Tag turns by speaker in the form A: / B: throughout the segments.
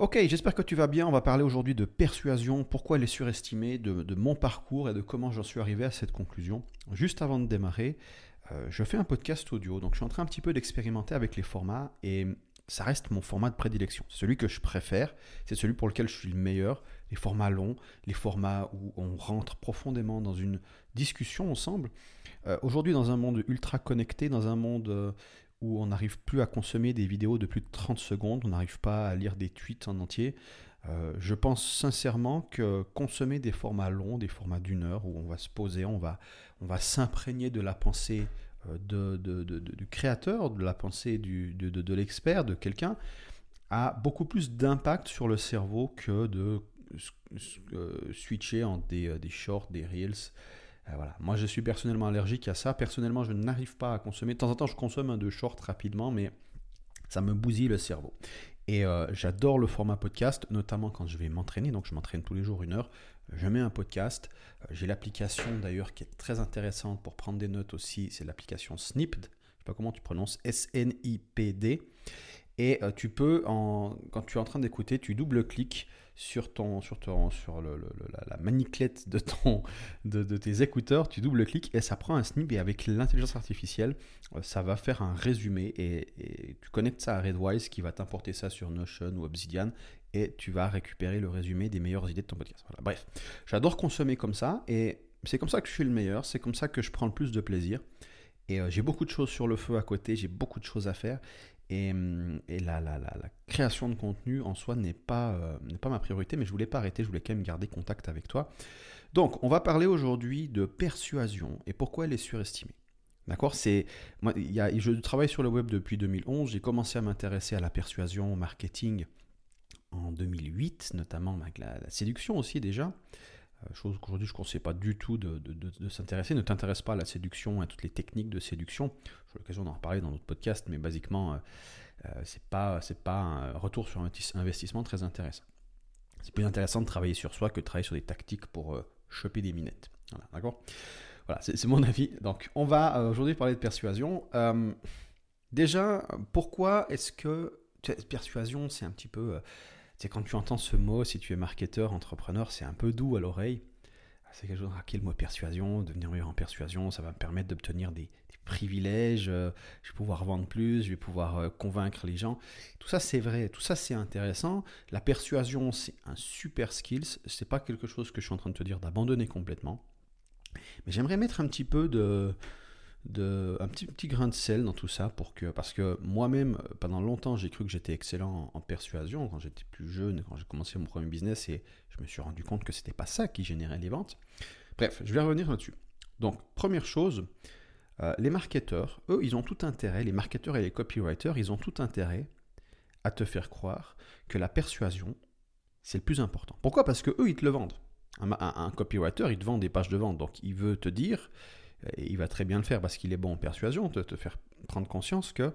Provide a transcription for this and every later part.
A: Ok, j'espère que tu vas bien. On va parler aujourd'hui de persuasion, pourquoi elle est surestimée, de, mon parcours et de comment j'en suis arrivé à cette conclusion. Juste avant de démarrer, euh, je fais un podcast audio, donc je suis en train un petit peu d'expérimenter avec les formats et ça reste mon format de prédilection. C'est celui que je préfère, c'est celui pour lequel je suis le meilleur. Les formats longs, les formats où on rentre profondément dans une discussion ensemble. Euh, aujourd'hui, dans un monde ultra connecté, dans un monde euh, où on n'arrive plus à consommer des vidéos de plus de 30 secondes, on n'arrive pas à lire des tweets en entier. Euh, je pense sincèrement que consommer des formats longs, des formats d'une heure, où on va se poser, on va, on va s'imprégner de la pensée euh, du créateur, de la pensée de, l'expert, de quelqu'un, a beaucoup plus d'impact sur le cerveau que de euh, switcher en des, des shorts, des reels. Euh. Moi, je suis personnellement allergique à ça. Personnellement, je n'arrive pas à consommer. De temps en temps, je consomme un deux short rapidement, mais ça me bousille le cerveau. Et euh, j'adore le format podcast, notamment quand je vais m'entraîner. Donc, je m'entraîne tous les jours une heure. Je mets un podcast. Euh, j'ai l'application d'ailleurs qui est très intéressante pour prendre des notes aussi. C'est l'application Snipped. Je ne sais pas comment tu prononces. S-N-I-P-D. Et tu peux, quand tu es en train d'écouter, tu double-cliques sur, ton, sur, ton, sur la, maniclette de, ton, de, tes écouteurs, tu double-cliques et ça prend un snip et avec l'intelligence artificielle, euh, ça va faire un résumé et, tu connectes ça à Redwise qui va t'importer ça sur Notion ou Obsidian et tu vas récupérer le résumé des meilleures idées de ton podcast. Voilà. Bref, j'adore consommer comme ça et c'est comme ça que je suis le meilleur, c'est comme ça que je prends le plus de plaisir. Et euh, j'ai beaucoup de choses sur le feu à côté, j'ai beaucoup de choses à faire. Et, la, la, la, création de contenu en soi n'est pas, euh, pas ma priorité, mais je voulais pas arrêter, je voulais quand même garder contact avec toi. Donc, on va parler aujourd'hui de persuasion et pourquoi elle est surestimée. D'accord? C'est moi, je travaille sur le web depuis 2011. J'ai commencé à m'intéresser à la persuasion, au marketing en 2008, notamment avec la, la séduction aussi déjà. Euh, chose qu'aujourd'hui je ne conseille pas du tout de, s'intéresser. Ne t'intéresse pas à la séduction, à toutes les techniques de séduction. J'ai l'occasion d'en reparler dans d'autres podcasts, mais basiquement, euh, euh, c'est pas, pas un retour sur investissement très intéressant. C'est plus intéressant de travailler sur soi que de travailler sur des tactiques pour choper des minettes. Voilà, d'accord? Voilà, c'est, mon avis. Donc, on va aujourd'hui parler de persuasion. déjà, pourquoi est-ce que persuasion, c'est un petit peu c'est quand tu entends ce mot, si tu es marketeur, entrepreneur, c'est un peu doux à l'oreille. C'est quelque chose, ah, le mot persuasion, devenir meilleur en persuasion, ça va me permettre d'obtenir des, privilèges, euh, je vais pouvoir vendre plus, je vais pouvoir euh, convaincre les gens. Tout ça, c'est vrai, tout ça, c'est intéressant. La persuasion, c'est un super skills. C'est pas quelque chose que je suis en train de te dire d'abandonner complètement. Mais j'aimerais mettre un petit peu de, de, un petit, grain de sel dans tout ça pour que, parce que moi-même, pendant longtemps, j'ai cru que j'étais excellent en, persuasion quand j'étais plus jeune, quand j'ai commencé mon premier business et je me suis rendu compte que c'était pas ça qui générait les ventes. Bref, je vais revenir là-dessus. Donc, première chose, euh, les marketeurs, eux, ils ont tout intérêt, les marketeurs et les copywriters, ils ont tout intérêt à te faire croire que la persuasion, c'est le plus important. Pourquoi? Parce que eux, ils te le vendent. Un, un copywriter, il te vend des pages de vente. Donc, il veut te dire il va très bien le faire parce qu'il est bon en persuasion, de te faire prendre conscience que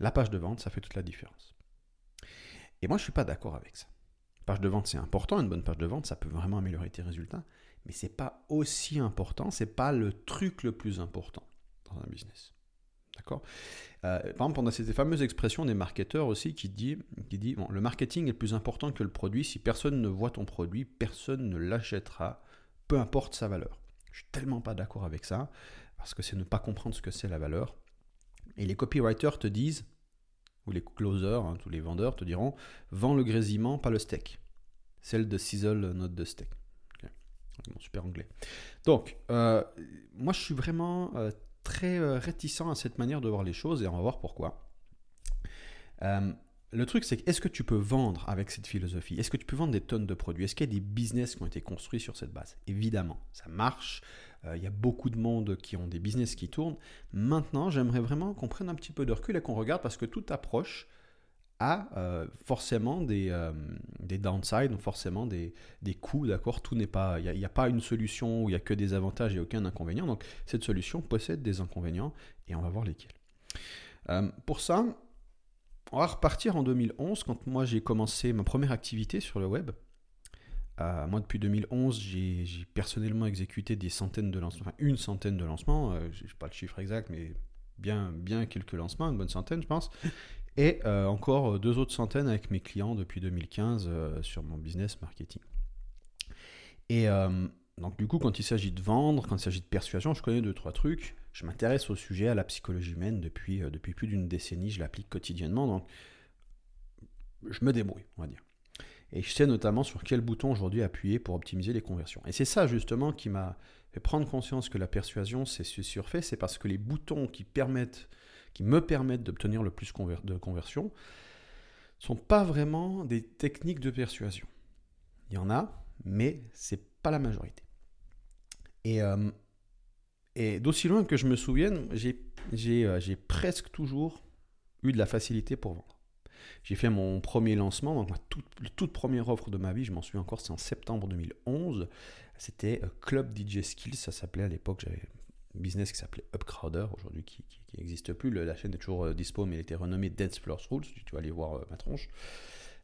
A: la page de vente, ça fait toute la différence. Et moi, je ne suis pas d'accord avec ça. Page de vente, c'est important, une bonne page de vente, ça peut vraiment améliorer tes résultats, mais ce n'est pas aussi important, ce n'est pas le truc le plus important dans un business. D'accord? Euh, Par exemple, on a cette fameuse expression des marketeurs aussi qui dit, le marketing est plus important que le produit. Si personne ne voit ton produit, personne ne l'achètera, peu importe sa valeur. Je suis tellement pas d'accord avec ça, parce que c'est ne pas comprendre ce que c'est la valeur. Et les copywriters te disent, ou les closers, hein, tous les vendeurs te diront, vends le grésillement, pas le steak. Celle de sizzle, note de steak. Super anglais. Donc, euh, moi je suis vraiment euh, très euh, réticent à cette manière de voir les choses, et on va voir pourquoi. Le truc, c'est est-ce que tu peux vendre avec cette philosophie? Est-ce que tu peux vendre des tonnes de produits? Est-ce qu'il y a des business qui ont été construits sur cette base? Évidemment, ça marche. Euh, il y a beaucoup de monde qui ont des business qui tournent. Maintenant, j'aimerais vraiment qu'on prenne un petit peu de recul et qu'on regarde parce que toute approche a euh, forcément des, euh, des downsides, forcément des, des coûts, d'accord? Tout n'est pas, il n'y a, pas une solution où il n'y a que des avantages et aucun inconvénient. Donc cette solution possède des inconvénients et on va voir lesquels. pour ça, on va repartir en 2011 quand moi j'ai commencé ma première activité sur le web. Euh, moi depuis 2011 j'ai personnellement exécuté des centaines de lancements, enfin une centaine de lancements, euh, je n'ai pas le chiffre exact mais bien, bien quelques lancements, une bonne centaine je pense. et encore deux autres centaines avec mes clients depuis 2015 sur mon business marketing. Et donc du coup, quand il s'agit de vendre, quand il s'agit de persuasion, je connais deux, trois trucs. Je m'intéresse au sujet, à la psychologie humaine depuis, euh, depuis plus d'une décennie, je l'applique quotidiennement, donc je me débrouille, on va dire. Et je sais notamment sur quel bouton aujourd'hui appuyer pour optimiser les conversions. Et c'est ça justement qui m'a fait prendre conscience que la persuasion, c'est surfait, c'est parce que les boutons qui, permettent, qui me permettent d'obtenir le plus de conversion sont pas vraiment des techniques de persuasion. Il y en a, mais c'est pas la majorité. Et, euh, et d'aussi loin que je me souvienne, euh, j'ai presque toujours eu de la facilité pour vendre. J'ai fait mon premier lancement, donc ma toute, première offre de ma vie, je m'en souviens encore, c'est en septembre 2011. C'était euh, Club DJ Skills, ça s'appelait à l'époque. J'avais un business qui s'appelait Upcrowder, aujourd'hui qui n'existe plus. la chaîne est toujours dispo, mais elle était renommée Dance Floor Rules. Tu vas aller voir ma tronche.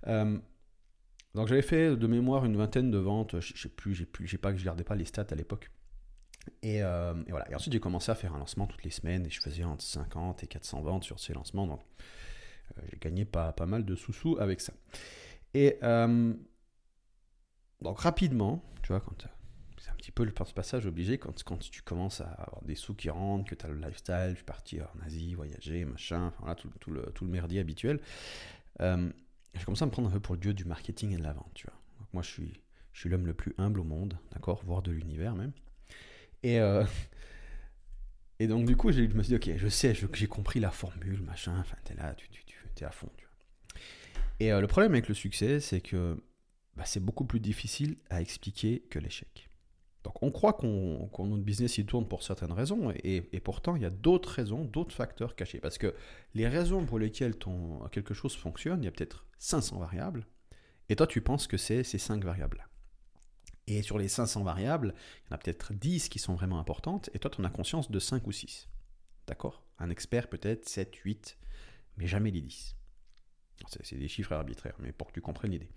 A: donc j'avais fait de mémoire une vingtaine de ventes. Je sais plus, j'ai plus, j'ai pas, je gardais pas les stats à l'époque. Euh, et, voilà. Et ensuite, j'ai commencé à faire un lancement toutes les semaines et je faisais entre 50 et 400 ventes sur ces lancements. Donc, euh, j'ai gagné pas, pas mal de sous-sous avec ça. Et euh, donc, rapidement, tu vois, quand c'est un petit peu le passage obligé quand, quand tu commences à avoir des sous qui rentrent, que tu as le lifestyle, je suis parti en Asie, voyager, machin, voilà, tout, le, tout le merdier habituel. j'ai commencé à me prendre un peu pour le dieu du marketing et de la vente, tu vois. Moi, je suis, je suis l'homme le plus humble au monde, d'accord, voire de l'univers même. Et, euh, et donc, du coup, je me suis dit, ok, je sais, j'ai compris la formule, machin, enfin, t'es là, tu, à fond. Et euh, le problème avec le succès, c'est que bah, c'est beaucoup plus difficile à expliquer que l'échec. Donc, on croit qu'on notre business il tourne pour certaines raisons, et, pourtant, il y a d'autres raisons, d'autres facteurs cachés. Parce que les raisons pour lesquelles quelque chose fonctionne, il y a peut-être 500 variables, et toi, tu penses que c'est ces 5 variables-là. Et sur les 500 variables, il y en a peut-être 10 qui sont vraiment importantes, et toi, tu en as conscience de 5 ou 6. D'accord? Un expert peut-être 7, 8, mais jamais les 10. C'est des chiffres arbitraires, mais pour que tu comprennes l'idée.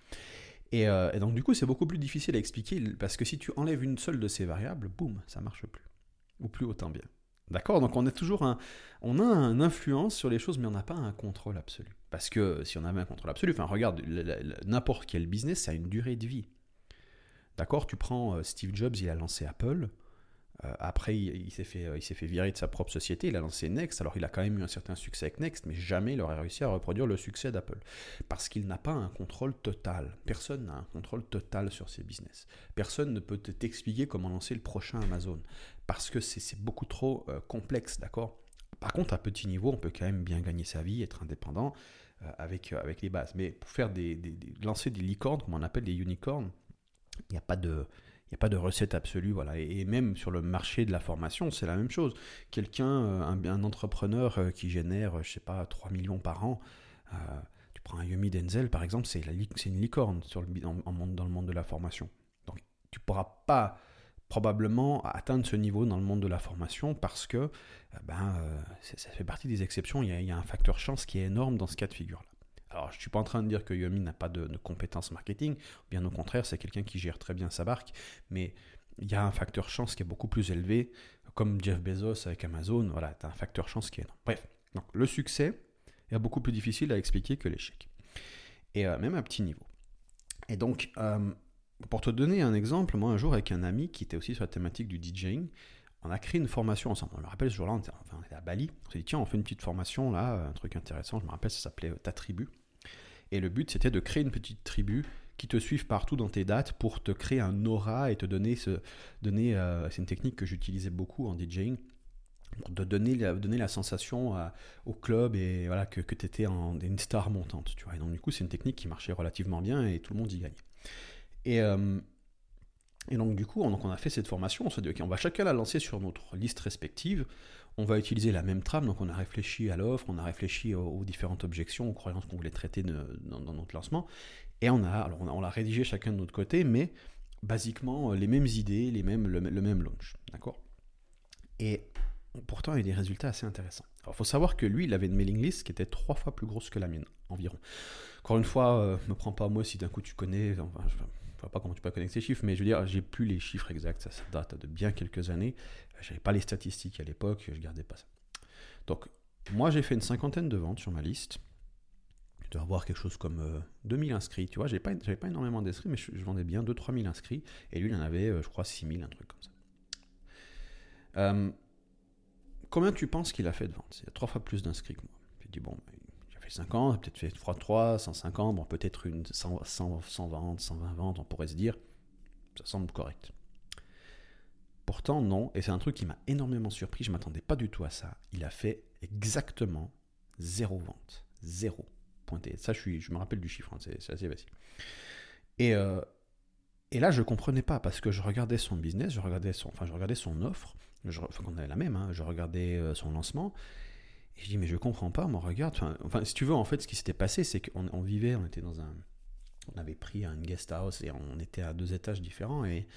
A: Euh, et, donc, du coup, c'est beaucoup plus difficile à expliquer, parce que si tu enlèves une seule de ces variables, boum, ça marche plus. Ou plus autant bien. D'accord? Donc, on a toujours un, on a une influence sur les choses, mais on n'a pas un contrôle absolu. Parce que si on avait un contrôle absolu, enfin, regarde, n'importe quel business, ça a une durée de vie. D'accord Tu prends euh, Steve Jobs, il a lancé Apple. Euh, après, il, s'est fait, euh, il s'est fait virer de sa propre société. Il a lancé Next. Alors, il a quand même eu un certain succès avec Next, mais jamais il aurait réussi à reproduire le succès d'Apple. Parce qu'il n'a pas un contrôle total. Personne n'a un contrôle total sur ses business. Personne ne peut t'expliquer comment lancer le prochain Amazon. Parce que c'est beaucoup trop complexe, d'accord? Par contre, à petit niveau, on peut quand même bien gagner sa vie, être indépendant avec, avec les bases. Mais pour faire des, lancer des licornes, comme on appelle des unicorns, il n'y a pas de... Recette absolue. Et, même sur le marché de la formation, c'est la même chose. Quelqu'un, euh, un, entrepreneur euh, qui génère, je sais pas, 3 millions par an, euh, tu prends un Yumi Denzel, par exemple, c'est une licorne sur le, dans le monde de la formation. Donc, tu ne pourras pas probablement atteindre ce niveau dans le monde de la formation parce que ben, ça fait partie des exceptions. Il y, a, il y, a, un facteur chance qui est énorme dans ce cas de figure-là. Alors, je ne suis pas en train de dire que Yomi n'a pas de, compétences marketing, bien au contraire, c'est quelqu'un qui gère très bien sa barque, mais il y a un facteur chance qui est beaucoup plus élevé, comme Jeff Bezos avec Amazon, voilà, tu as un facteur chance qui est énorme. Bref, donc le succès est beaucoup plus difficile à expliquer que l'échec, et euh, même à petit niveau. Et donc, euh, pour te donner un exemple, moi un jour avec un ami qui était aussi sur la thématique du DJing, on a créé une formation ensemble. On me rappelle ce jour-là, on, était à Bali. On s'est dit, tiens, on fait une petite formation là, un truc intéressant. Je me rappelle, ça s'appelait Ta tribu. Et le but, c'était de créer une petite tribu qui te suive partout dans tes dates pour te créer un aura et te donner ce. Donner, euh, c'est une technique que j'utilisais beaucoup en DJing. De donner, donner la sensation au club et voilà que, que tu étais une star montante. Tu vois. Et donc, du coup, c'est une technique qui marchait relativement bien et tout le monde y gagnait. Et. Euh, et donc du coup, on, donc on a fait cette formation, on s'est dit, ok, on va chacun la lancer sur notre liste respective, on va utiliser la même trame, donc on a réfléchi à l'offre, on a réfléchi aux, différentes objections, aux croyances qu'on voulait traiter dans, notre lancement, et on a, alors on, l'a rédigé chacun de notre côté, mais basiquement euh, les mêmes idées, les mêmes, le, même launch, d'accord? Et pourtant, il y a des résultats assez intéressants. Alors, il faut savoir que lui, il avait une mailing list qui était trois fois plus grosse que la mienne, environ. Encore une fois, ne euh, me prends pas moi si d'un coup tu connais, pas comment tu peux connaître ces chiffres, mais je veux dire, j'ai plus les chiffres exacts, ça, date de bien quelques années. J'avais pas les statistiques à l'époque, je gardais pas ça. Donc, moi, j'ai fait une cinquantaine de ventes sur ma liste. tu dois avoir quelque chose comme 2000 inscrits. Tu vois, j'avais pas, pas énormément d'inscrits, mais je, vendais bien 2-3000 inscrits. Et lui, il en avait, je crois, 6000, un truc comme ça. combien tu penses qu'il a fait de ventes? Il y a trois fois plus d'inscrits que moi. J'ai dit, bon, fait 50, peut-être fait 3, 150, bon, peut-être une 100, 100, 100 ventes, 120 ventes, on pourrait se dire. Ça semble correct. Pourtant, non, et c'est un truc qui m'a énormément surpris, je ne m'attendais pas du tout à ça. Il a fait exactement zéro vente. Zéro. Pointé. Ça, je, suis, je me rappelle du chiffre, hein, c'est assez facile. Et, euh, et là, je ne comprenais pas, parce que je regardais son business, je regardais son, enfin, je regardais son offre, je, enfin, on avait la même, hein, je regardais euh, son lancement, et je dis, mais je comprends pas, mon regard. Enfin, si tu veux, en fait, ce qui s'était passé, c'est qu'on on vivait, on était dans un. On avait pris un guest house et on était à deux étages différents, et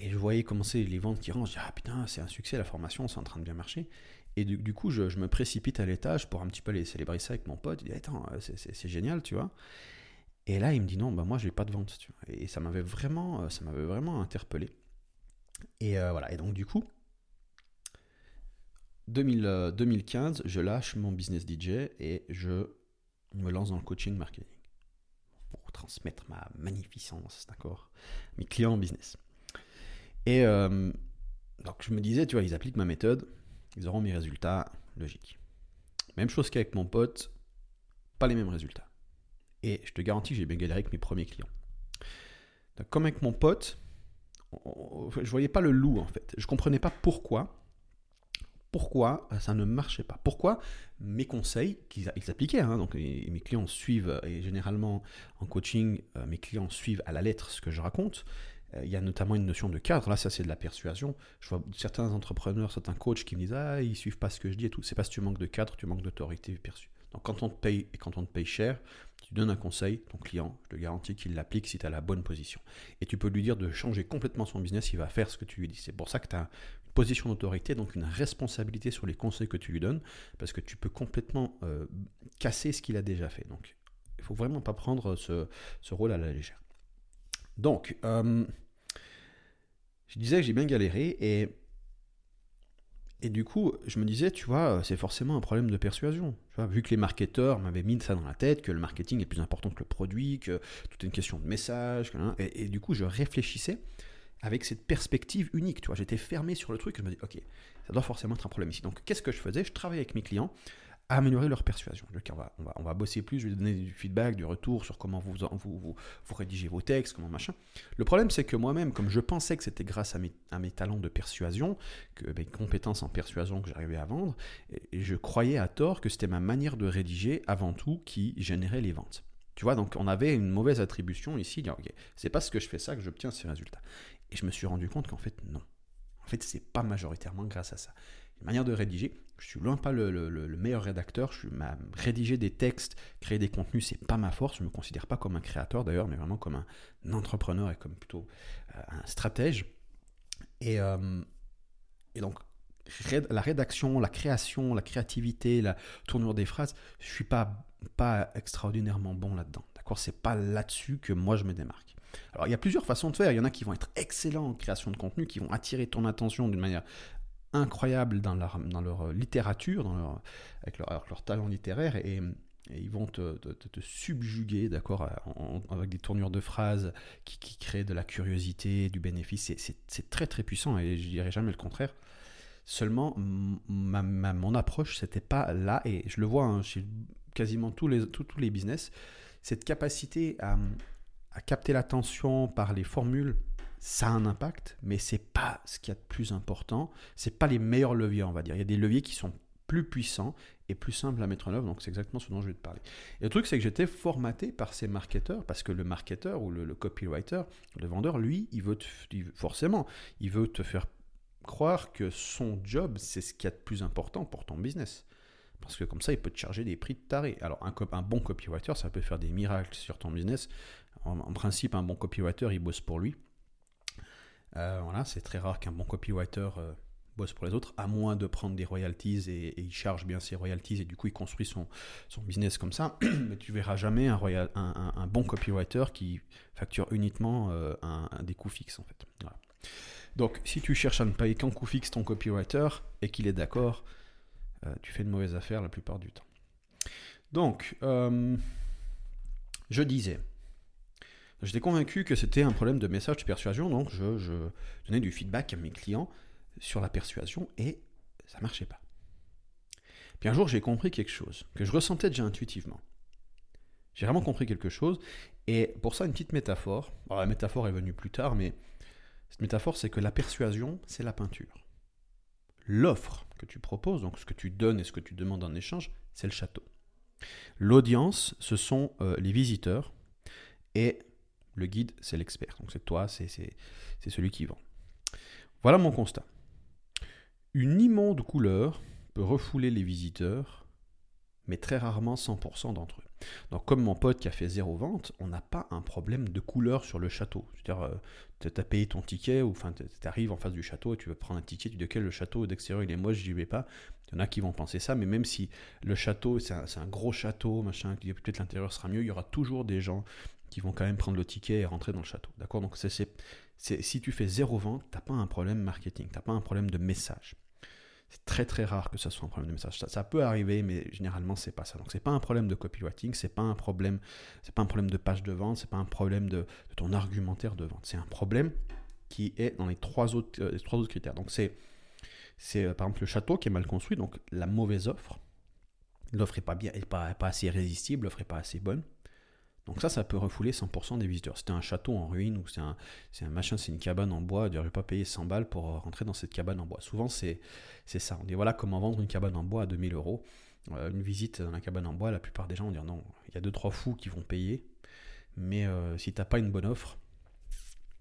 A: et je voyais commencer les ventes qui rentrent. Je dis, ah putain, c'est un succès, la formation, c'est en train de bien marcher. Et du, coup, je, me précipite à l'étage pour un petit peu aller célébrer ça avec mon pote. Il dit, attends, c'est génial, tu vois. Et là, il me dit, non, bah, moi, je n'ai pas de vente. Et ça m'avait vraiment, euh, vraiment interpellé. Et euh, voilà. Et donc, du coup, 2015, je lâche mon business DJ et je me lance dans le coaching marketing pour transmettre ma magnificence, d'accord, mes clients en business. Et euh, donc je me disais, tu vois, ils appliquent ma méthode, ils auront mes résultats, logiques. Même chose qu'avec mon pote, pas les mêmes résultats. Et je te garantis j'ai bien galéré avec mes premiers clients. Comme avec mon pote, je voyais pas le loup en fait. Je comprenais pas pourquoi. Pourquoi ça ne marchait pas Pourquoi mes conseils, qu'ils appliquaient, hein, donc mes clients suivent, et généralement en coaching, euh, mes clients suivent à la lettre ce que je raconte, euh, il y a notamment une notion de cadre. Là, ça, c'est de la persuasion. Je vois certains entrepreneurs, certains coachs qui me disent Ah, ils suivent pas ce que je dis et tout. C'est parce que tu manques de cadre, tu manques d'autorité perçue. Donc, quand on te paye et quand on te paye cher, tu donnes un conseil, ton client, je te garantis qu'il l'applique si tu as la bonne position. Et tu peux lui dire de changer complètement son business, il va faire ce que tu lui dis. C'est pour ça que tu as position d'autorité, donc une responsabilité sur les conseils que tu lui donnes, parce que tu peux complètement euh, casser ce qu'il a déjà fait. Donc, il faut vraiment pas prendre ce, ce rôle à la légère. Donc, euh, je disais que j'ai bien galéré et, et du coup, je me disais, tu vois, c'est forcément un problème de persuasion. Tu vu que les marketeurs m'avaient mis ça dans la tête, que le marketing est plus important que le produit, que tout est une question de message, et du coup, je réfléchissais avec cette perspective unique. Tu vois, j'étais fermé sur le truc. Je me dis, ok, ça doit forcément être un problème ici. Donc, qu'est-ce que je faisais? Je travaillais avec mes clients améliorer leur persuasion. on, va, on, va, on va bosser plus, je vais donner du feedback, du retour sur comment vous, vous, vous, vous rédigez vos textes, comment machin. Le problème, c'est que moi-même, comme je pensais que c'était grâce à mes, à mes, talents de persuasion, que mes compétences en persuasion que j'arrivais à vendre, et, je croyais à tort que c'était ma manière de rédiger avant tout qui générait les ventes. Tu vois, donc on avait une mauvaise attribution ici, ok, c'est parce que je fais ça que j'obtiens ces résultats. Et je me suis rendu compte qu'en fait, non. En fait, c'est pas majoritairement grâce à ça manière de rédiger. Je suis loin pas le, meilleur rédacteur. Je suis, rédiger des textes, créer des contenus, c'est pas ma force. Je me considère pas comme un créateur d'ailleurs, mais vraiment comme un, entrepreneur et comme plutôt euh, un stratège. Et, euh, et donc la rédaction, la création, la créativité, la tournure des phrases, je suis pas pas extraordinairement bon là-dedans. D'accord, c'est pas là-dessus que moi je me démarque. Alors il y a plusieurs façons de faire. Il y en a qui vont être excellents en création de contenu, qui vont attirer ton attention d'une manière incroyables dans leur, euh, littérature, avec leur, talent littéraire, et, ils vont te, subjuguer, d'accord, avec des tournures de phrases qui, créent de la curiosité, du bénéfice. C'est très très puissant, et je dirais jamais le contraire. Seulement, mon approche, c'était pas là, et je le vois hein, chez quasiment tous les, tous les business, cette capacité à, à capter l'attention par les formules ça a un impact, mais c'est pas ce qu'il y a de plus important. C'est pas les meilleurs leviers, on va dire. Il y a des leviers qui sont plus puissants et plus simples à mettre en œuvre. Donc c'est exactement ce dont je vais te parler. Et le truc, c'est que j'étais formaté par ces marketeurs parce que le marketeur ou le, copywriter, le vendeur, lui, il veut forcément, il veut te faire croire que son job, c'est ce qu'il y a de plus important pour ton business. Parce que comme ça, il peut te charger des prix de taré. Alors, un bon copywriter, ça peut faire des miracles sur ton business. En, principe, un bon copywriter, il bosse pour lui. Euh, voilà, c'est très rare qu'un bon copywriter euh, bosse pour les autres, à moins de prendre des royalties et, il charge bien ses royalties et du coup il construit son, son business comme ça. Mais tu verras jamais un, un, bon copywriter qui facture uniquement euh, des coûts fixes en fait. Donc si tu cherches à ne payer qu'un coût fixe ton copywriter et qu'il est d'accord, tu fais une mauvaise affaire la plupart du temps. Donc, je disais, j'étais convaincu que c'était un problème de message de persuasion, donc je, donnais du feedback à mes clients sur la persuasion et ça marchait pas. Puis un jour, j'ai compris quelque chose que je ressentais déjà intuitivement. J'ai vraiment compris quelque chose, et pour ça, une petite métaphore. la métaphore est venue plus tard, mais cette métaphore, c'est que la persuasion, c'est la peinture. L'offre que tu proposes, donc ce que tu donnes et ce que tu demandes en échange, c'est le château. L'audience, ce sont euh, les visiteurs et le guide, c'est l'expert. Donc c'est toi, c'est celui qui vend. Voilà mon constat. Une immonde couleur peut refouler les visiteurs, mais très rarement 100% d'entre eux. Donc, comme mon pote qui a fait zéro vente, on n'a pas un problème de couleur sur le château. C'est-à-dire, euh, tu as payé ton ticket, ou enfin, tu arrives en face du château et tu veux prendre un ticket, tu dis, le château d'extérieur il est moche, j'y vais pas. Il y en a qui vont penser ça, mais même si le château, c'est un, gros château, machin, peut-être l'intérieur sera mieux, il y aura toujours des gens qui vont quand même prendre le ticket et rentrer dans le château. D'accord? Donc, si tu fais zéro vente, tu n'as pas un problème marketing, tu n'as pas un problème de message. C'est très très rare que ça soit un problème de message. Ça, peut arriver, mais généralement c'est pas ça. Donc c'est pas un problème de copywriting, c'est pas pas un problème de page de vente, c'est pas un problème de, ton argumentaire de vente. C'est un problème qui est dans les trois autres, euh, trois autres critères. Donc c'est, c'est euh, par exemple le château qui est mal construit, donc la mauvaise offre. L'offre est pas pas, pas assez irrésistible, l'offre est pas assez bonne. Donc ça, ça peut refouler 100% des visiteurs. C'était un château en ruine ou c'est un, machin, c'est une cabane en bois, je n'aurais pas payé 100 balles pour rentrer dans cette cabane en bois. Souvent, c'est ça. On dit voilà comment vendre une cabane en bois à 2000 euros. Euh, une visite dans la cabane en bois, la plupart des gens vont dire non, il y a deux trois fous qui vont payer, mais euh, si tu n'as pas une bonne offre,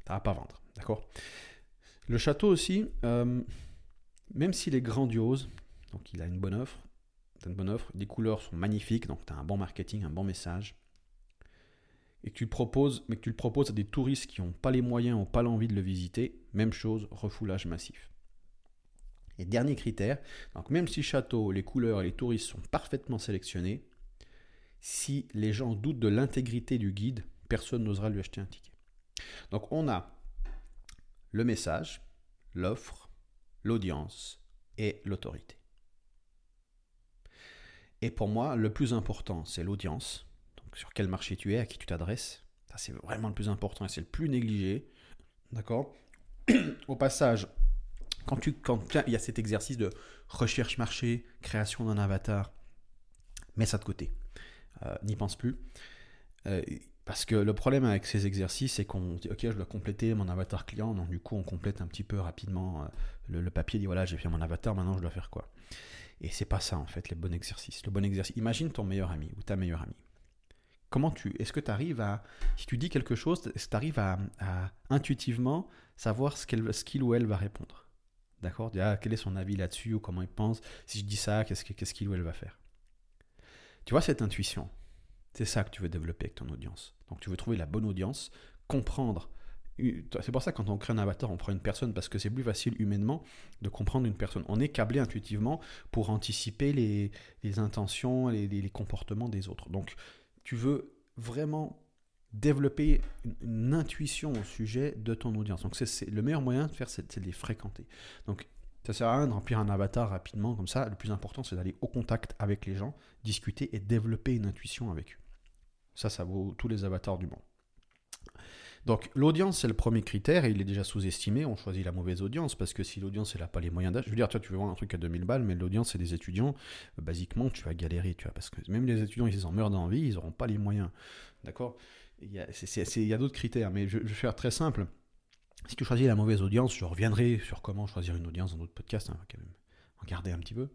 A: tu vas pas vendre. D'accord? Le château aussi, euh, même s'il est grandiose, donc il a une bonne offre, une bonne offre, les couleurs sont magnifiques, donc tu as un bon marketing, un bon message et que tu proposes, mais tu le proposes à des touristes qui n'ont pas les moyens, n'ont pas l'envie de le visiter, même chose, refoulage massif. Et dernier critère, donc même si château, les couleurs et les touristes sont parfaitement sélectionnés, si les gens doutent de l'intégrité du guide, personne n'osera lui acheter un ticket. Donc on a le message, l'offre, l'audience et l'autorité. Et pour moi, le plus important, c'est l'audience, sur quel marché tu es, à qui tu t'adresses. Ça, c'est vraiment le plus important et c'est le plus négligé. D'accord Au passage, quand, tu, quand il y a cet exercice de recherche marché, création d'un avatar, mets ça de côté. Euh, n'y pense plus. Euh, parce que le problème avec ces exercices, c'est qu'on dit, ok, je dois compléter mon avatar client, donc du coup, on complète un petit peu rapidement euh, le, le, papier, dit, voilà, j'ai fait mon avatar, maintenant je dois faire quoi? Et c'est pas ça, en fait, le bon exercice. Le bon exercice, imagine ton meilleur ami ou ta meilleure amie comment tu, est-ce que tu arrives à, si tu dis quelque chose, est-ce que tu arrives à, intuitivement savoir ce qu'il ou elle va répondre? D'accord? Ah, Quel est son avis là-dessus ou comment il pense? Si je dis ça, qu'est-ce qu'il ou elle va faire? Tu vois cette intuition? C'est ça que tu veux développer avec ton audience. Donc tu veux trouver la bonne audience, comprendre. C'est pour ça que quand on crée un avatar, on prend une personne parce que c'est plus facile humainement de comprendre une personne. On est câblé intuitivement pour anticiper les, intentions, les, les comportements des autres. Donc tu veux vraiment développer une, intuition au sujet de ton audience. Donc c'est le meilleur moyen de faire, c'est de les fréquenter. Donc ça sert à rien de remplir un avatar rapidement comme ça. Le plus important, c'est d'aller au contact avec les gens, discuter et développer une intuition avec eux. Ça, ça vaut tous les avatars du monde. Donc l'audience, c'est le premier critère et il est déjà sous-estimé. On choisit la mauvaise audience parce que si l'audience n'a pas les moyens d'âge, je veux dire, toi, tu veux vendre un truc à 2000 balles, mais l'audience, c'est des étudiants, euh, basiquement, tu vas galérer, tu vois, parce que même les étudiants, ils en meurent d'envie, ils n'auront pas les moyens. D'accord? Il y a, d'autres critères, mais je, vais faire très simple. Si tu choisis la mauvaise audience, je reviendrai sur comment choisir une audience dans d'autres podcasts, hein, quand même en garder un petit peu.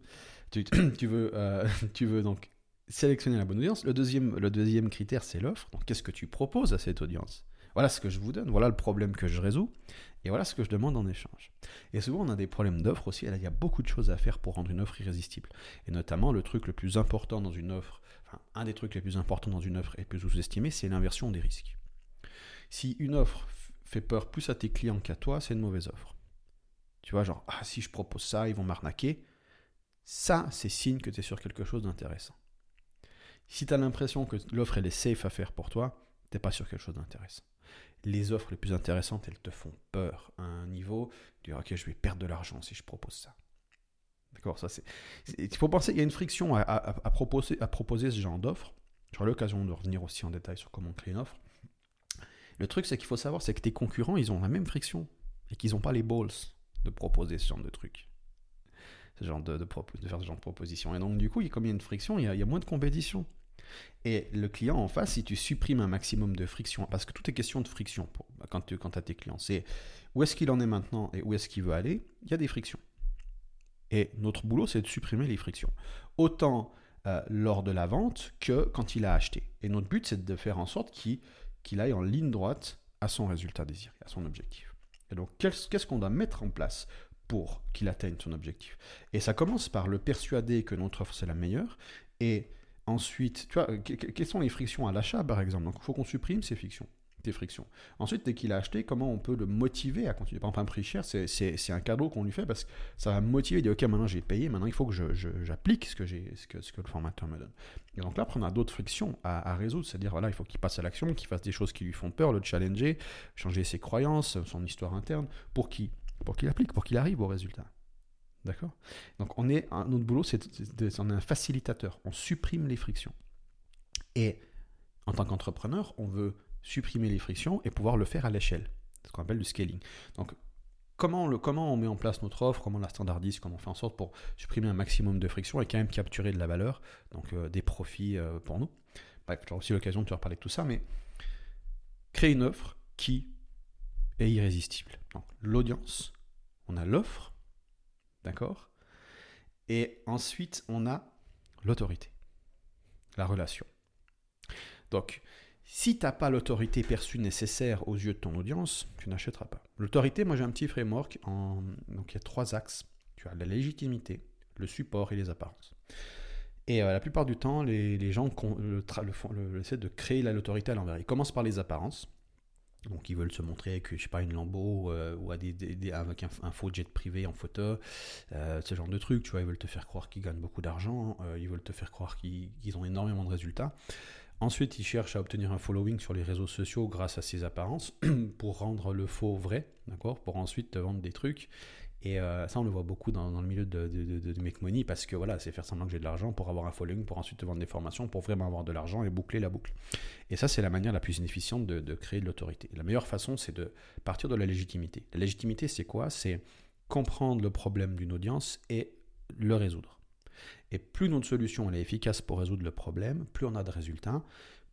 A: Tu, veux, euh, tu veux donc sélectionner la bonne audience. Le deuxième, le deuxième critère, c'est l'offre. Donc, qu'est-ce que tu proposes à cette audience? Voilà ce que je vous donne, voilà le problème que je résous, et voilà ce que je demande en échange. Et souvent, on a des problèmes d'offre aussi, il y a beaucoup de choses à faire pour rendre une offre irrésistible. Et notamment, le truc le plus important dans une offre, enfin, un des trucs les plus importants dans une offre et plus sous-estimé, c'est l'inversion des risques. Si une offre fait peur plus à tes clients qu'à toi, c'est une mauvaise offre. Tu vois, genre, ah, si je propose ça, ils vont m'arnaquer. Ça, c'est signe que tu es sur quelque chose d'intéressant. Si tu as l'impression que l'offre, elle est safe à faire pour toi, tu n'es pas sur quelque chose d'intéressant les offres les plus intéressantes, elles te font peur à un niveau, tu dis, ok, je vais perdre de l'argent si je propose ça. D'accord, ça c'est. Il faut penser, il y a une friction à, proposer, à proposer ce genre d'offre. J'aurai l'occasion de revenir aussi en détail sur comment créer une offre. Le truc, c'est qu'il faut savoir, c'est que tes concurrents, ils ont la même friction et qu'ils n'ont pas les balls de proposer ce genre de truc. Ce genre de, faire ce genre de proposition. Et donc, du coup, comme il y a une friction, il y a, moins de compétition. Et le client en face, si tu supprimes un maximum de friction, parce que tout est question de friction pour, quand tu as tes clients, c'est où est-ce qu'il en est maintenant et où est-ce qu'il veut aller, il y a des frictions. Et notre boulot, c'est de supprimer les frictions. Autant euh, lors de la vente que quand il a acheté. Et notre but, c'est de faire en sorte qu'il aille en ligne droite à son résultat désiré, à son objectif. Et donc, qu'est-ce qu'on doit mettre en place pour qu'il atteigne son objectif? Et ça commence par le persuader que notre offre, c'est la meilleure. Et ensuite, tu vois, quelles sont les frictions à l'achat, par exemple? Donc, il faut qu'on supprime ces frictions frictions. Ensuite, dès qu'il a acheté, comment on peut le motiver à continuer? Par un prix cher, c'est un cadeau qu'on lui fait parce que ça va motiver. Il dit, OK, maintenant j'ai payé, maintenant il faut que j'applique ce, que ce, que, ce que le formateur me donne. Et donc là, on a d'autres frictions à, résoudre, c'est-à-dire, voilà, il faut qu'il passe à l'action, qu'il fasse des choses qui lui font peur, le challenger, changer ses croyances, son histoire interne, pour qu'il pour qu'il applique, pour qu'il arrive au résultat. D'accord Donc on est, notre boulot, c'est on est un facilitateur, on supprime les frictions. Et en tant qu'entrepreneur, on veut supprimer les frictions et pouvoir le faire à l'échelle, ce qu'on appelle du scaling. Donc, comment, le, comment on met en place notre offre, comment on la standardise, comment on fait en sorte pour supprimer un maximum de frictions et quand même capturer de la valeur, donc euh, des profits euh, pour nous. Bref, j'aurai aussi l'occasion de te reparler de tout ça, mais créer une offre qui est irrésistible. Donc, l'audience, on a l'offre, d'accord? Et ensuite, on a l'autorité, la relation. Donc, si tu n'as pas l'autorité perçue nécessaire aux yeux de ton audience, tu n'achèteras pas. L'autorité, moi j'ai un petit framework, donc il y a trois axes. Tu as la légitimité, le support et les apparences. Et euh, la plupart du temps, les, gens essaient de créer l'autorité à l'envers. Ils commencent par les apparences. Donc ils veulent se montrer avec, je sais pas, une Lambo euh, ou avec un, faux jet privé en photo, euh, ce genre de trucs, tu vois, ils veulent te faire croire qu'ils gagnent beaucoup d'argent, ils veulent te faire croire qu'ils ont énormément de résultats. Ensuite, il cherche à obtenir un following sur les réseaux sociaux grâce à ses apparences pour rendre le faux vrai, d'accord? Pour ensuite te vendre des trucs. Et euh, ça, on le voit beaucoup dans, le milieu de, de, Money parce que voilà, c'est faire semblant que j'ai de l'argent pour avoir un following, pour ensuite te vendre des formations, pour vraiment avoir de l'argent et boucler la boucle. Et ça, c'est la manière la plus inefficiente de, créer de l'autorité. La meilleure façon, c'est de partir de la légitimité. La légitimité, c'est quoi? C'est comprendre le problème d'une audience et le résoudre. Et plus notre solution est efficace pour résoudre le problème, plus on a de résultats,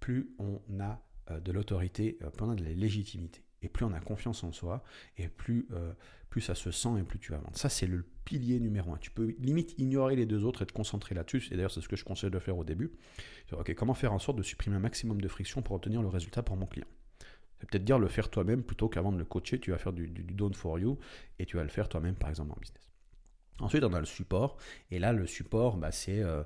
A: plus on a euh, de l'autorité, euh, plus on a de la légitimité. Et plus on a confiance en soi, et plus, euh, plus ça se sent, et plus tu avances. Ça, c'est le pilier numéro un. Tu peux limite ignorer les deux autres et te concentrer là-dessus. Et d'ailleurs, c'est ce que je conseille de faire au début. Ok, comment faire en sorte de supprimer un maximum de friction pour obtenir le résultat pour mon client? C'est peut-être dire le faire toi-même plutôt qu'avant de le coacher, tu vas faire du, du, du done for you et tu vas le faire toi-même, par exemple, en business. Ensuite, on a le support. Et là, le support, bah, c'est euh,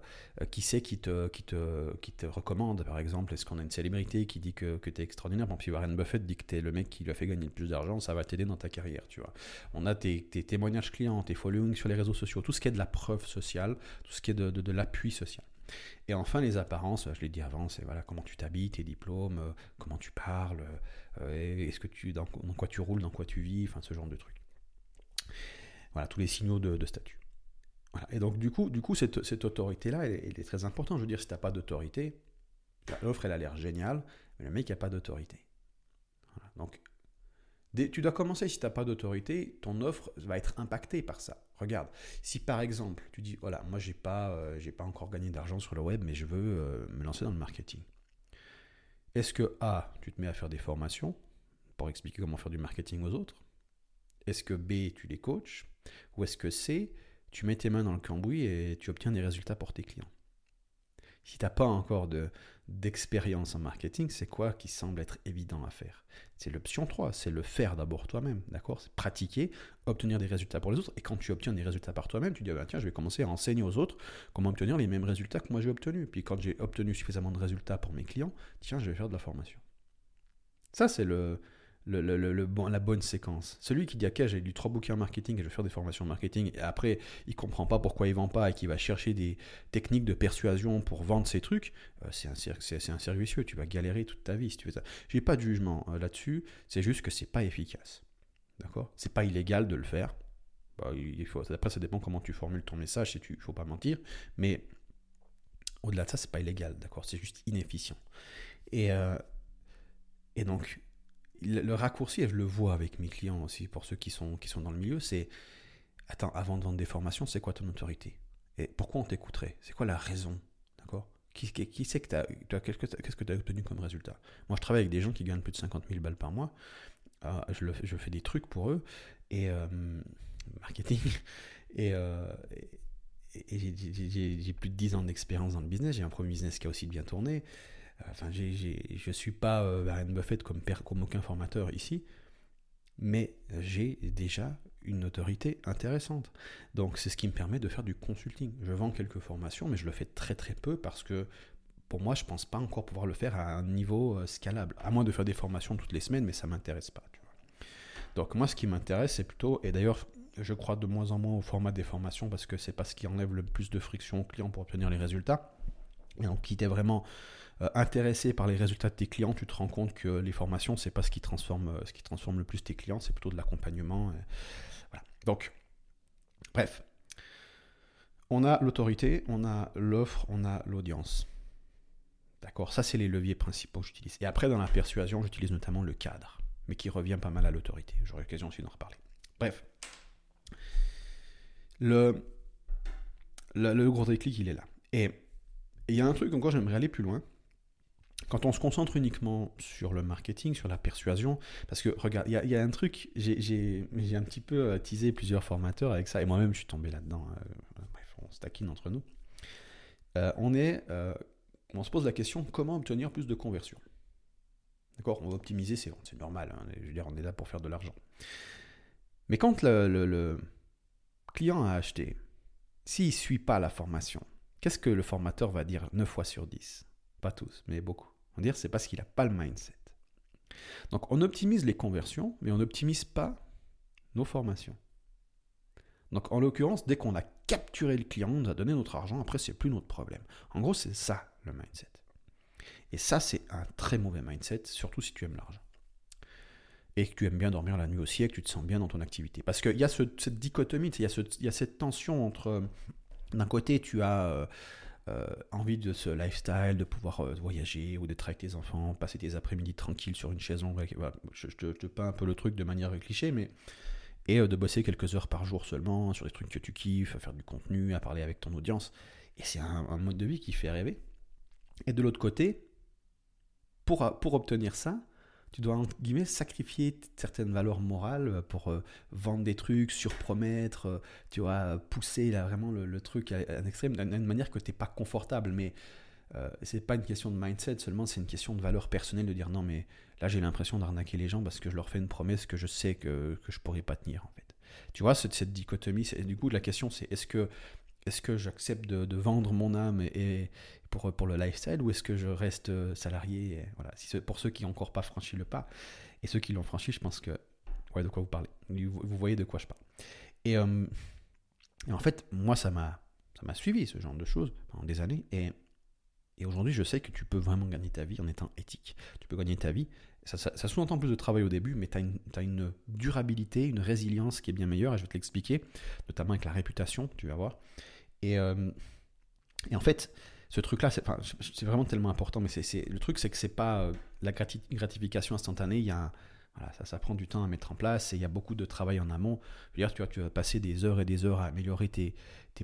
A: qui c'est qui te, qui, te, qui te recommande, par exemple. Est-ce qu'on a une célébrité qui dit que, que tu es extraordinaire? Exemple, si Warren Buffett dit que tu es le mec qui lui a fait gagner le plus d'argent, ça va t'aider dans ta carrière, tu vois. On a tes, témoignages clients, tes followings sur les réseaux sociaux, tout ce qui est de la preuve sociale, tout ce qui est de, de, l'appui social. Et enfin, les apparences, je l'ai dit avant, c'est voilà, comment tu t'habilles, tes diplômes, euh, comment tu parles, euh, est-ce que tu, dans, dans quoi tu roules, dans quoi tu vis, enfin, ce genre de trucs. Voilà, tous les signaux de, statut. Et donc, du coup, du coup cette, autorité-là, elle, est très importante. Je veux dire, si tu n'as pas d'autorité, l'offre, elle a l'air géniale, mais le mec n'a pas d'autorité. Donc, tu dois commencer, si tu n'as pas d'autorité, ton offre va être impactée par ça. Regarde, si par exemple, tu dis, voilà, moi, je n'ai pas, euh, pas encore gagné d'argent sur le web, mais je veux euh, me lancer dans le marketing. Est-ce que, A, tu te mets à faire des formations pour expliquer comment faire du marketing aux autres? Est-ce que, B, tu les coaches ou est-ce que c'est tu mets tes mains dans le cambouis et tu obtiens des résultats pour tes clients Si tu n'as pas encore d'expérience en marketing, c'est quoi qui semble être évident à faire? C'est l'option 3, c'est le faire d'abord toi-même, d'accord? C'est pratiquer, obtenir des résultats pour les autres. Et quand tu obtiens des résultats par toi-même, tu dis, ah ben tiens, je vais commencer à enseigner aux autres comment obtenir les mêmes résultats que moi j'ai obtenus. Puis quand j'ai obtenu suffisamment de résultats pour mes clients, tiens, je vais faire de la formation. Ça, c'est le, le, la bonne séquence. Celui qui dit, ok, j'ai lu trois bouquins en marketing et je vais faire des formations en marketing, et après, il comprend pas pourquoi il vend pas et qui va chercher des techniques de persuasion pour vendre ses trucs, euh, c'est un, c'est, un Tu vas galérer toute ta vie si tu fais ça. J'ai pas de jugement euh, là-dessus, c'est juste que c'est pas efficace. D'accord? C'est pas illégal de le faire. Bah, après, ça dépend comment tu formules ton message, si tu faut pas mentir, mais Au-delà de ça, c'est pas illégal, d'accord? C'est juste inefficient. Et, euh, et donc, le, raccourci, et je le vois avec mes clients aussi, pour ceux qui sont, qui sont dans le milieu, c'est Attends, avant de vendre des formations, c'est quoi ton autorité? Et pourquoi on t'écouterait? C'est quoi la raison? D'accord? Qui, qui, sait que tu as, qu'est-ce que tu as obtenu comme résultat? Moi, je travaille avec des gens qui gagnent plus de 50 000 balles par mois. Euh, je, je, fais des trucs pour eux. Et euh, marketing. Et, euh, j'ai plus de 10 ans d'expérience dans le business. J'ai un premier business qui a aussi bien tourné. Enfin, je ne suis pas euh, Warren Buffett comme, aucun formateur ici, mais j'ai déjà une autorité intéressante. Donc c'est ce qui me permet de faire du consulting. Je vends quelques formations, mais je le fais très très peu parce que pour moi, je ne pense pas encore pouvoir le faire à un niveau euh, scalable. À moins de faire des formations toutes les semaines, mais ça ne m'intéresse pas. Donc moi, ce qui m'intéresse, c'est plutôt, et d'ailleurs, je crois de moins en moins au format des formations parce que c'est pas ce qui enlève le plus de friction aux clients pour obtenir les résultats. Et donc, qui était vraiment intéressé par les résultats de tes clients, tu te rends compte que les formations, c'est pas ce qui transforme, euh, ce qui transforme le plus tes clients, c'est plutôt de l'accompagnement. Voilà. Donc, bref, on a l'autorité, on a l'offre, on a l'audience. D'accord Ça, c'est les leviers principaux que j'utilise. Et après, dans la persuasion, j'utilise notamment le cadre, mais qui revient pas mal à l'autorité. J'aurai l'occasion aussi d'en reparler. Bref. Le, le gros déclic, il est là. Et il y a un truc encore, j'aimerais aller plus loin. Quand on se concentre uniquement sur le marketing, sur la persuasion, parce que regarde, il y, a un truc, j'ai un petit peu euh, teasé plusieurs formateurs avec ça, et moi-même je suis tombé là-dedans. Euh, bref, on se taquine entre nous. Euh, on se pose la question comment obtenir plus de conversion. D'accord? On va optimiser, c'est normal. Hein, je veux dire, on est là pour faire de l'argent. Mais quand le, le client a acheté, s'il ne suit pas la formation, qu'est-ce que le formateur va dire 9 fois sur 10 Pas tous, mais beaucoup. Dire c'est parce qu'il n'a pas le mindset. Donc on optimise les conversions, mais on n'optimise pas nos formations. Donc en l'occurrence, dès qu'on a capturé le client, on a donné notre argent, après c'est plus notre problème. En gros, c'est ça le mindset. Et ça, c'est un très mauvais mindset, surtout si tu aimes l'argent. Et que tu aimes bien dormir la nuit aussi et que tu te sens bien dans ton activité. Parce qu'il y a cette dichotomie, il y, a il y a cette tension entre, d'un côté, tu as euh, euh, envie de ce lifestyle, de pouvoir euh, voyager ou d'être avec tes enfants, passer tes après-midi tranquilles sur une chaise longue. je, te, peins un peu le truc de manière cliché, mais. Et de bosser quelques heures par jour seulement sur des trucs que tu kiffes, à faire du contenu, à parler avec ton audience. Et c'est un, mode de vie qui fait rêver. Et de l'autre côté, pour, pour obtenir ça, tu dois, entre guillemets, sacrifier certaines valeurs morales pour euh, vendre des trucs, surpromettre, euh, tu vois, pousser là, vraiment le, truc à, un extrême, d'une manière que tu n'es pas confortable. Mais euh, c'est pas une question de mindset seulement, c'est une question de valeur personnelle de dire non, mais là j'ai l'impression d'arnaquer les gens parce que je leur fais une promesse que je sais que, que je pourrais pas tenir en fait. Tu vois, cette dichotomie, du coup, la question c'est est-ce que est-ce que j'accepte de, vendre mon âme et, pour, pour le lifestyle ou est-ce que je reste euh, salarié voilà. Pour ceux qui n'ont encore pas franchi le pas et ceux qui l'ont franchi, je pense que ouais, de quoi vous parlez. Vous, voyez de quoi je parle. Euh, et, en fait, moi, ça m'a suivi ce genre de choses pendant des années et, et aujourd'hui, je sais que tu peux vraiment gagner ta vie en étant éthique. Tu peux gagner ta vie. Ça, ça, sous-entend plus de travail au début, mais tu as, une durabilité, une résilience qui est bien meilleure, et je vais te l'expliquer, notamment avec la réputation, tu vas voir. Euh, et, en fait, ce truc-là, c'est vraiment tellement important, mais le truc, c'est que c'est pas euh, la gratification instantanée. Y a voilà, ça, prend du temps à mettre en place et il y a beaucoup de travail en amont. Je veux dire, tu, vois, tu vas passer des heures et des heures à améliorer tes,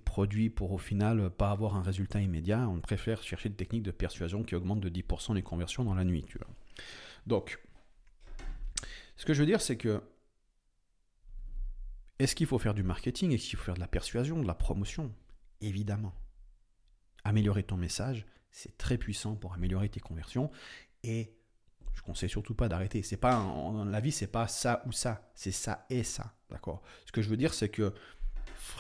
A: produits pour au final pas avoir un résultat immédiat. On préfère chercher des techniques de persuasion qui augmentent de 10% les conversions dans la nuit. Donc, ce que je veux dire, c'est que est-ce qu'il faut faire du marketing? Est-ce qu'il faut faire de la persuasion, de la promotion? Évidemment. Améliorer ton message, c'est très puissant pour améliorer tes conversions et je conseille surtout pas d'arrêter. C'est pas dans la vie, c'est pas ça ou ça, c'est ça et ça, d'accord? Ce que je veux dire, c'est que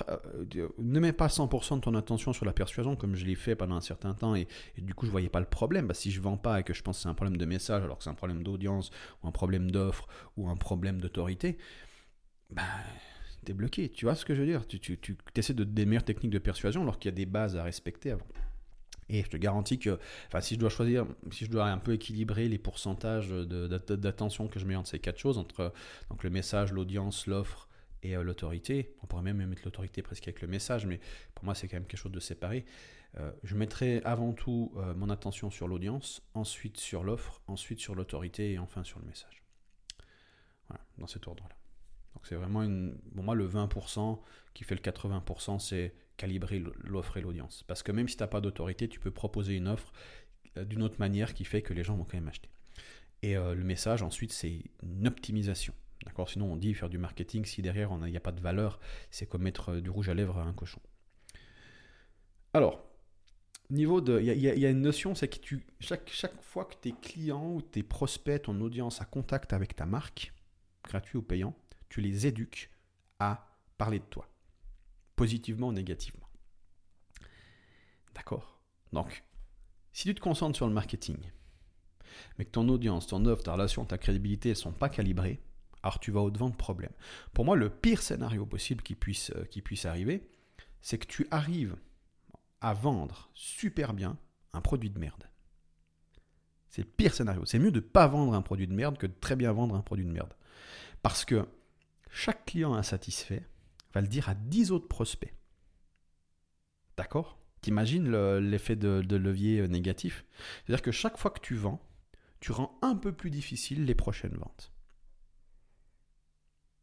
A: euh, ne mets pas 100% de ton attention sur la persuasion comme je l'ai fait pendant un certain temps et, du coup je voyais pas le problème. Bah, si je vends pas et que je pense que c'est un problème de message alors que c'est un problème d'audience ou un problème d'offre ou un problème d'autorité, bah t'es bloqué. Tu vois ce que je veux dire? Tu, tu, tu essaies de, des meilleures techniques de persuasion alors qu'il y a des bases à respecter avant. Et je te garantis que, si je dois choisir, si je dois un peu équilibrer les pourcentages d'attention que je mets entre ces quatre choses, entre donc le message, l'audience, l'offre et euh, l'autorité. On pourrait même mettre l'autorité presque avec le message, mais pour moi, c'est quand même quelque chose de séparé. Euh, je mettrai avant tout euh, mon attention sur l'audience, ensuite sur l'offre, ensuite sur l'autorité et enfin sur le message. Voilà, dans cet ordre-là. Donc c'est vraiment une... Pour moi, le 20% qui fait le 80%, c'est calibrer l'offre et l'audience. Parce que même si tu n'as pas d'autorité, tu peux proposer une offre d'une autre manière qui fait que les gens vont quand même acheter. Et le message, ensuite, c'est une optimisation. D'accord? Sinon, on dit faire du marketing, si derrière il n'y a pas de valeur, c'est comme mettre du rouge à lèvres à un cochon. Alors, niveau de. Il y, a une notion, c'est que chaque, chaque fois que tes clients ou tes prospects, ton audience a contact avec ta marque, gratuit ou payant, tu les éduques à parler de toi, positivement ou négativement. D'accord? Donc, si tu te concentres sur le marketing, mais que ton audience, ton offre, ta relation, ta crédibilité ne sont pas calibrées, alors tu vas au-devant de problèmes. Pour moi, le pire scénario possible qui puisse, euh, qui puisse arriver, c'est que tu arrives à vendre super bien un produit de merde. C'est le pire scénario. C'est mieux de ne pas vendre un produit de merde que de très bien vendre un produit de merde. Parce que chaque client insatisfait va le dire à 10 autres prospects. D'accord? T'imagines l'effet de, levier euh, négatif? C'est-à-dire que chaque fois que tu vends, tu rends un peu plus difficile les prochaines ventes.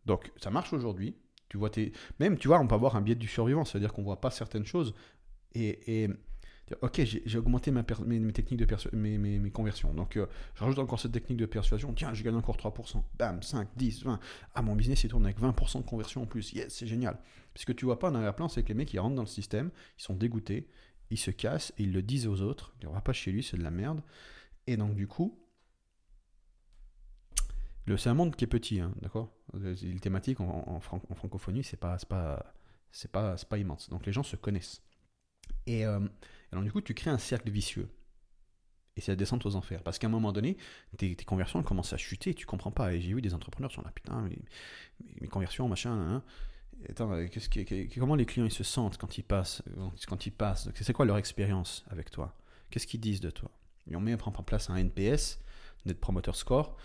A: Donc ça marche aujourd'hui. Tu vois. Même, tu vois, on peut avoir un biais du survivant, c'est-à-dire qu'on ne voit pas certaines choses. Et ok, j'ai augmenté mes, techniques de mes, conversions. Donc euh, je rajoute encore cette technique de persuasion. Tiens, j'ai gagné encore 3%. Bam, 5, 10, 20. Ah, mon business, il tourne avec 20% de conversion en plus. Yes, c'est génial. Ce que tu vois pas dans la plan, c'est que les mecs, ils rentrent dans le système, ils sont dégoûtés, ils se cassent et ils le disent aux autres. On va pas chez lui, c'est de la merde. Et donc, du coup, c'est un monde qui est petit, hein, d'accord? Les thématiques en, francophonie, c'est pas, pas, pas, pas immense. Donc les gens se connaissent. Et euh, alors du coup, tu crées un cercle vicieux. Et c'est la descente aux enfers. Parce qu'à un moment donné, tes, conversions commencent à chuter, tu comprends pas. Et j'ai vu des entrepreneurs qui sont là, putain, mes, conversions, machin. Attends, comment les clients ils se sentent quand ils passent quand ils passent? C'est quoi leur expérience avec toi? Qu'est-ce qu'ils disent de toi? Ils ont mis en place un NPS Net Promoter Score.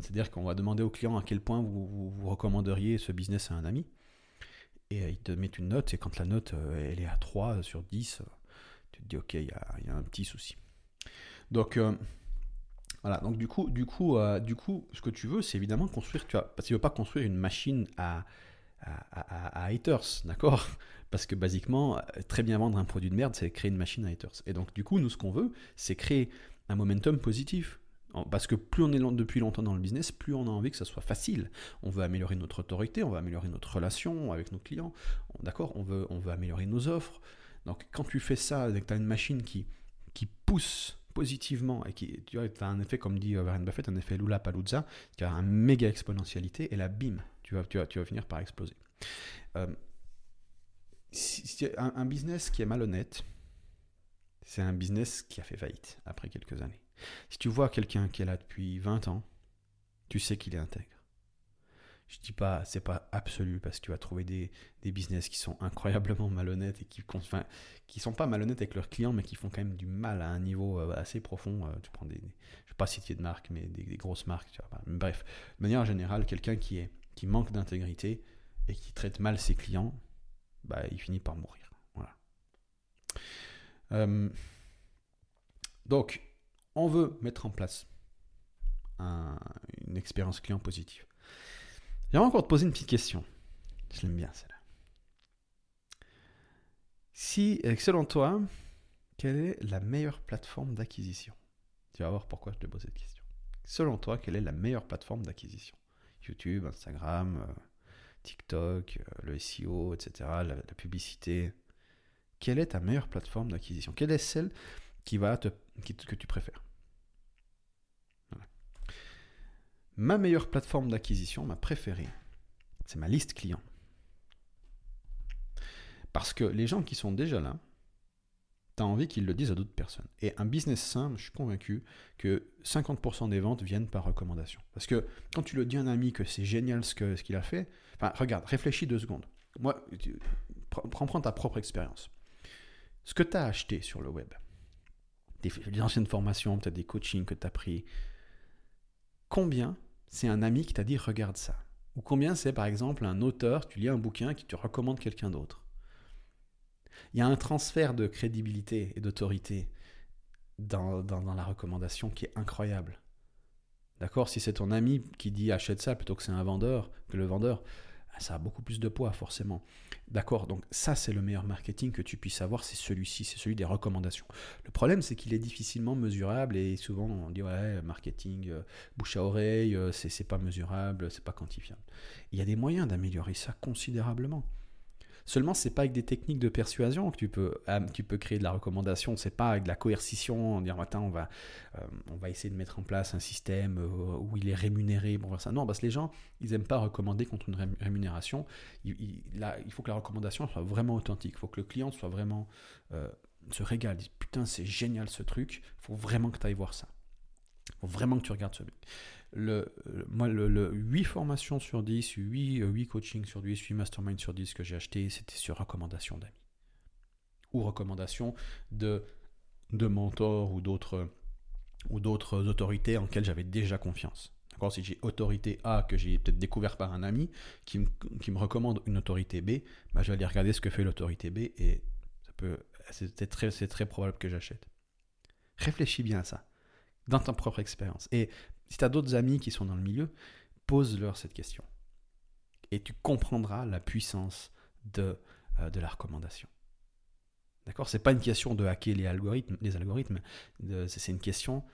A: C'est-à-dire qu'on va demander au client à quel point vous, vous, recommanderiez ce business à un ami. Et euh, ils te mettent une note, et quand la note euh, elle est à 3 sur 10, euh, tu te dis ok, il y, a, un petit souci. Donc voilà, donc du coup, du coup, du coup, ce que tu veux, c'est évidemment construire, tu vois, parce que tu veux pas construire une machine à, à, haters, d'accord? Parce que basiquement, très bien vendre un produit de merde, c'est créer une machine à haters. Et donc, du coup, nous, ce qu'on veut, c'est créer un momentum positif. Parce que plus on est depuis longtemps dans le business, plus on a envie que ça soit facile. On veut améliorer notre autorité, on veut améliorer notre relation avec nos clients. D'accord? On veut, on veut améliorer nos offres. Donc quand tu fais ça, que tu as une machine qui, qui pousse positivement et qui tu as un effet, comme dit Warren Buffett, un effet Lula Paluzza, qui a un méga exponentialité, et là, bim, tu vas, tu vas, tu vas finir par exploser. Euh, un, un business qui est malhonnête, c'est un business qui a fait faillite après quelques années. Si tu vois quelqu'un qui est là depuis 20 ans, tu sais qu'il est intègre. Je dis pas, c'est pas absolu parce que tu vas trouver des, des business qui sont incroyablement malhonnêtes et qui, enfin, qui sont pas malhonnêtes avec leurs clients, mais qui font quand même du mal à un niveau euh, assez profond. Euh, tu prends des, je vais pas citer de marques, mais des, grosses marques. Bref, de manière générale, quelqu'un qui est, qui manque d'intégrité et qui traite mal ses clients, bah, il finit par mourir. Voilà. Euh, donc, on veut mettre en place une expérience client positive. J'aimerais encore te poser une petite question. Je l'aime bien celle-là. Si, euh, selon toi, quelle est la meilleure plateforme d'acquisition? Tu vas voir pourquoi je te pose cette question. Selon toi, quelle est la meilleure plateforme d'acquisition? YouTube, Instagram, euh, TikTok, euh, le SEO, etc., la, publicité. Quelle est ta meilleure plateforme d'acquisition? Quelle est celle qui va te, que tu préfères? Ma meilleure plateforme d'acquisition, ma préférée, c'est ma liste client. Parce que les gens qui sont déjà là, tu as envie qu'ils le disent à d'autres personnes. Et un business simple, je suis convaincu que 50% des ventes viennent par recommandation. Parce que quand tu le dis à un ami que c'est génial ce qu'il ce a fait, enfin, regarde, réfléchis deux secondes. Moi, prends, prends ta propre expérience. Ce que tu as acheté sur le web, des, des anciennes formations, peut-être des coachings que tu as pris, combien c'est un ami qui t'a dit regarde ça Ou combien c'est par exemple un auteur, tu lis un bouquin qui te recommande quelqu'un d'autre Il y a un transfert de crédibilité et d'autorité dans, la recommandation qui est incroyable. D'accord Si c'est ton ami qui dit achète ça plutôt que c'est un vendeur, que le vendeur, ça a beaucoup plus de poids forcément. D'accord Donc ça, c'est le meilleur marketing que tu puisses avoir, c'est celui-ci, c'est celui des recommandations. Le problème, c'est qu'il est difficilement mesurable et souvent on dit ouais, marketing, euh, bouche à oreille, euh, c'est pas mesurable, c'est pas quantifiable. Il y a des moyens d'améliorer ça considérablement. Seulement, c'est pas avec des techniques de persuasion que tu peux, ah, tu peux créer de la recommandation. C'est pas avec de la coercition, en dire on va, euh, on va essayer de mettre en place un système euh, où il est rémunéré pour faire ça. Non, parce que les gens, ils aiment pas recommander contre une rémunération. Il, là, il faut que la recommandation soit vraiment authentique. Il faut que le client soit vraiment euh, se régale. Putain, c'est génial ce truc. Il faut vraiment que tu ailles voir ça. Il faut vraiment que tu regardes ce truc le, moi, le, 8 formations sur 10, 8, 8 coachings sur 10, 8 masterminds sur 10 que j'ai acheté, c'était sur recommandation d'amis. Ou recommandation de, de mentors ou d'autres ou d'autres autorités en lesquelles j'avais déjà confiance. Si j'ai autorité A que j'ai peut-être découvert par un ami qui me, qui me recommande une autorité B, bah, je vais aller regarder ce que fait l'autorité B et ça peut, c'est très, très probable que j'achète. Réfléchis bien à ça dans ta propre expérience. Et si tu as d'autres amis qui sont dans le milieu, pose-leur cette question. Et tu comprendras la puissance de, euh, de la recommandation. D'accord? C'est pas une question de hacker les algorithmes, les algorithmes c'est une question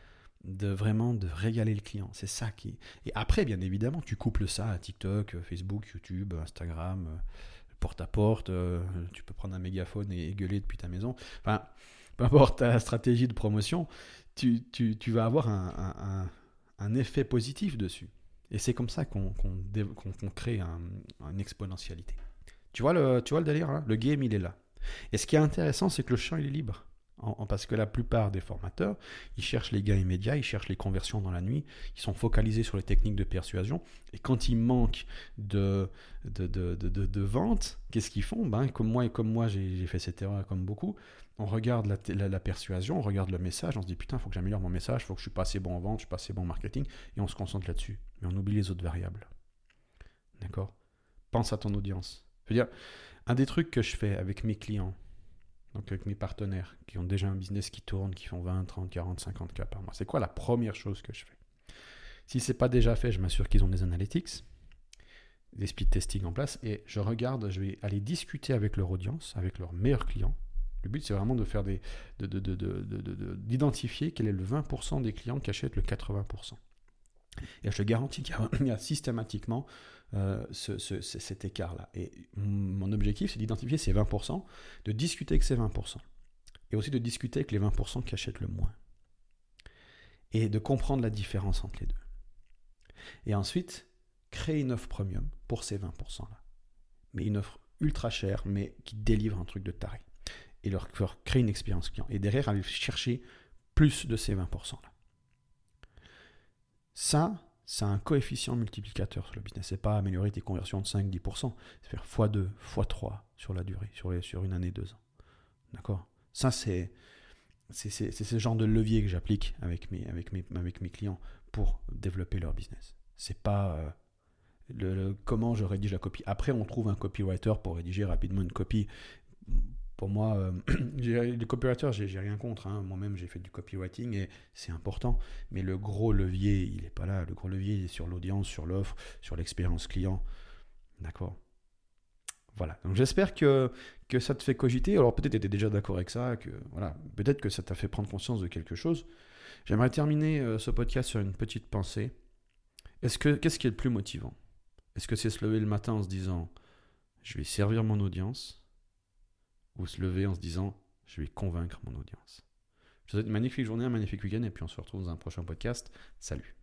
A: de vraiment de régaler le client. C'est ça qui. Et après, bien évidemment, tu couples ça à TikTok, Facebook, YouTube, Instagram, euh, porte à porte. Euh, tu peux prendre un mégaphone et gueuler depuis ta maison. Enfin, peu importe ta stratégie de promotion, tu, tu, tu vas avoir un effet positif dessus. Et c'est comme ça qu'on crée une exponentialité. Tu vois, le, tu le délire Le game, il est là. Et ce qui est intéressant, c'est que le champ, il est libre. parce que la plupart des formateurs, ils cherchent les gains immédiats, ils cherchent les conversions dans la nuit, ils sont focalisés sur les techniques de persuasion. Et quand il manque de, de, de, de, de vente, qu'est-ce qu'ils font? Ben, Comme moi et comme moi, j'ai fait cette erreur comme beaucoup on regarde la, persuasion, on regarde le message, on se dit putain, il faut que j'améliore mon message, il faut que je suis pas assez bon en vente, je suis pas assez bon en marketing, et on se concentre là-dessus. Mais on oublie les autres variables. D'accord? Pense à ton audience. Je veux dire, un des trucs que je fais avec mes clients, donc avec mes partenaires qui ont déjà un business qui tourne, qui font 20, 30, 40, 50 cas par mois, c'est quoi la première chose que je fais? Si c'est pas déjà fait, je m'assure qu'ils ont des analytics, des speed testing en place, et je regarde, je vais aller discuter avec leur audience, avec leurs meilleurs clients, le but, c'est vraiment de faire d'identifier quel est le 20% des clients qui achètent le 80%. Et je te garantis qu'il y a, systématiquement euh, cet écart-là. Et mon objectif, c'est d'identifier ces 20%, de discuter avec ces 20%, et aussi de discuter avec les 20% qui achètent le moins. Et de comprendre la différence entre les deux. Et ensuite, créer une offre premium pour ces 20%-là. Mais une offre ultra chère, mais qui délivre un truc de taré et leur, créer une expérience client. Et derrière, aller chercher plus de ces 20%-là. Ça, c'est un coefficient multiplicateur sur le business. C'est pas améliorer tes conversions de 5-10%, c'est faire x2, x3 sur la durée, sur, sur une année, deux ans. D'accord? Ça, c'est, c'est, ce genre de levier que j'applique avec mes, avec, mes, avec mes clients pour développer leur business. C'est pas euh, le, comment je rédige la copie. Après, on trouve un copywriter pour rédiger rapidement une copie pour moi, euh, les copywriters, j'ai rien contre. Hein. Moi-même, j'ai fait du copywriting et c'est important. Mais le gros levier, il n'est pas là. Le gros levier, il est sur l'audience, sur l'offre, sur l'expérience client. D'accord? Voilà. Donc j'espère que, que ça te fait cogiter. Alors peut-être tu étais déjà d'accord avec ça. Que, voilà. Peut-être que ça t'a fait prendre conscience de quelque chose. J'aimerais terminer euh, ce podcast sur une petite pensée. Est-ce que Qu'est-ce qui est le plus motivant? Est-ce que c'est se lever le matin en se disant je vais servir mon audience? Ou se lever en se disant je vais convaincre mon audience. Je vous souhaite une magnifique journée, un magnifique week-end et puis on se retrouve dans un prochain podcast. Salut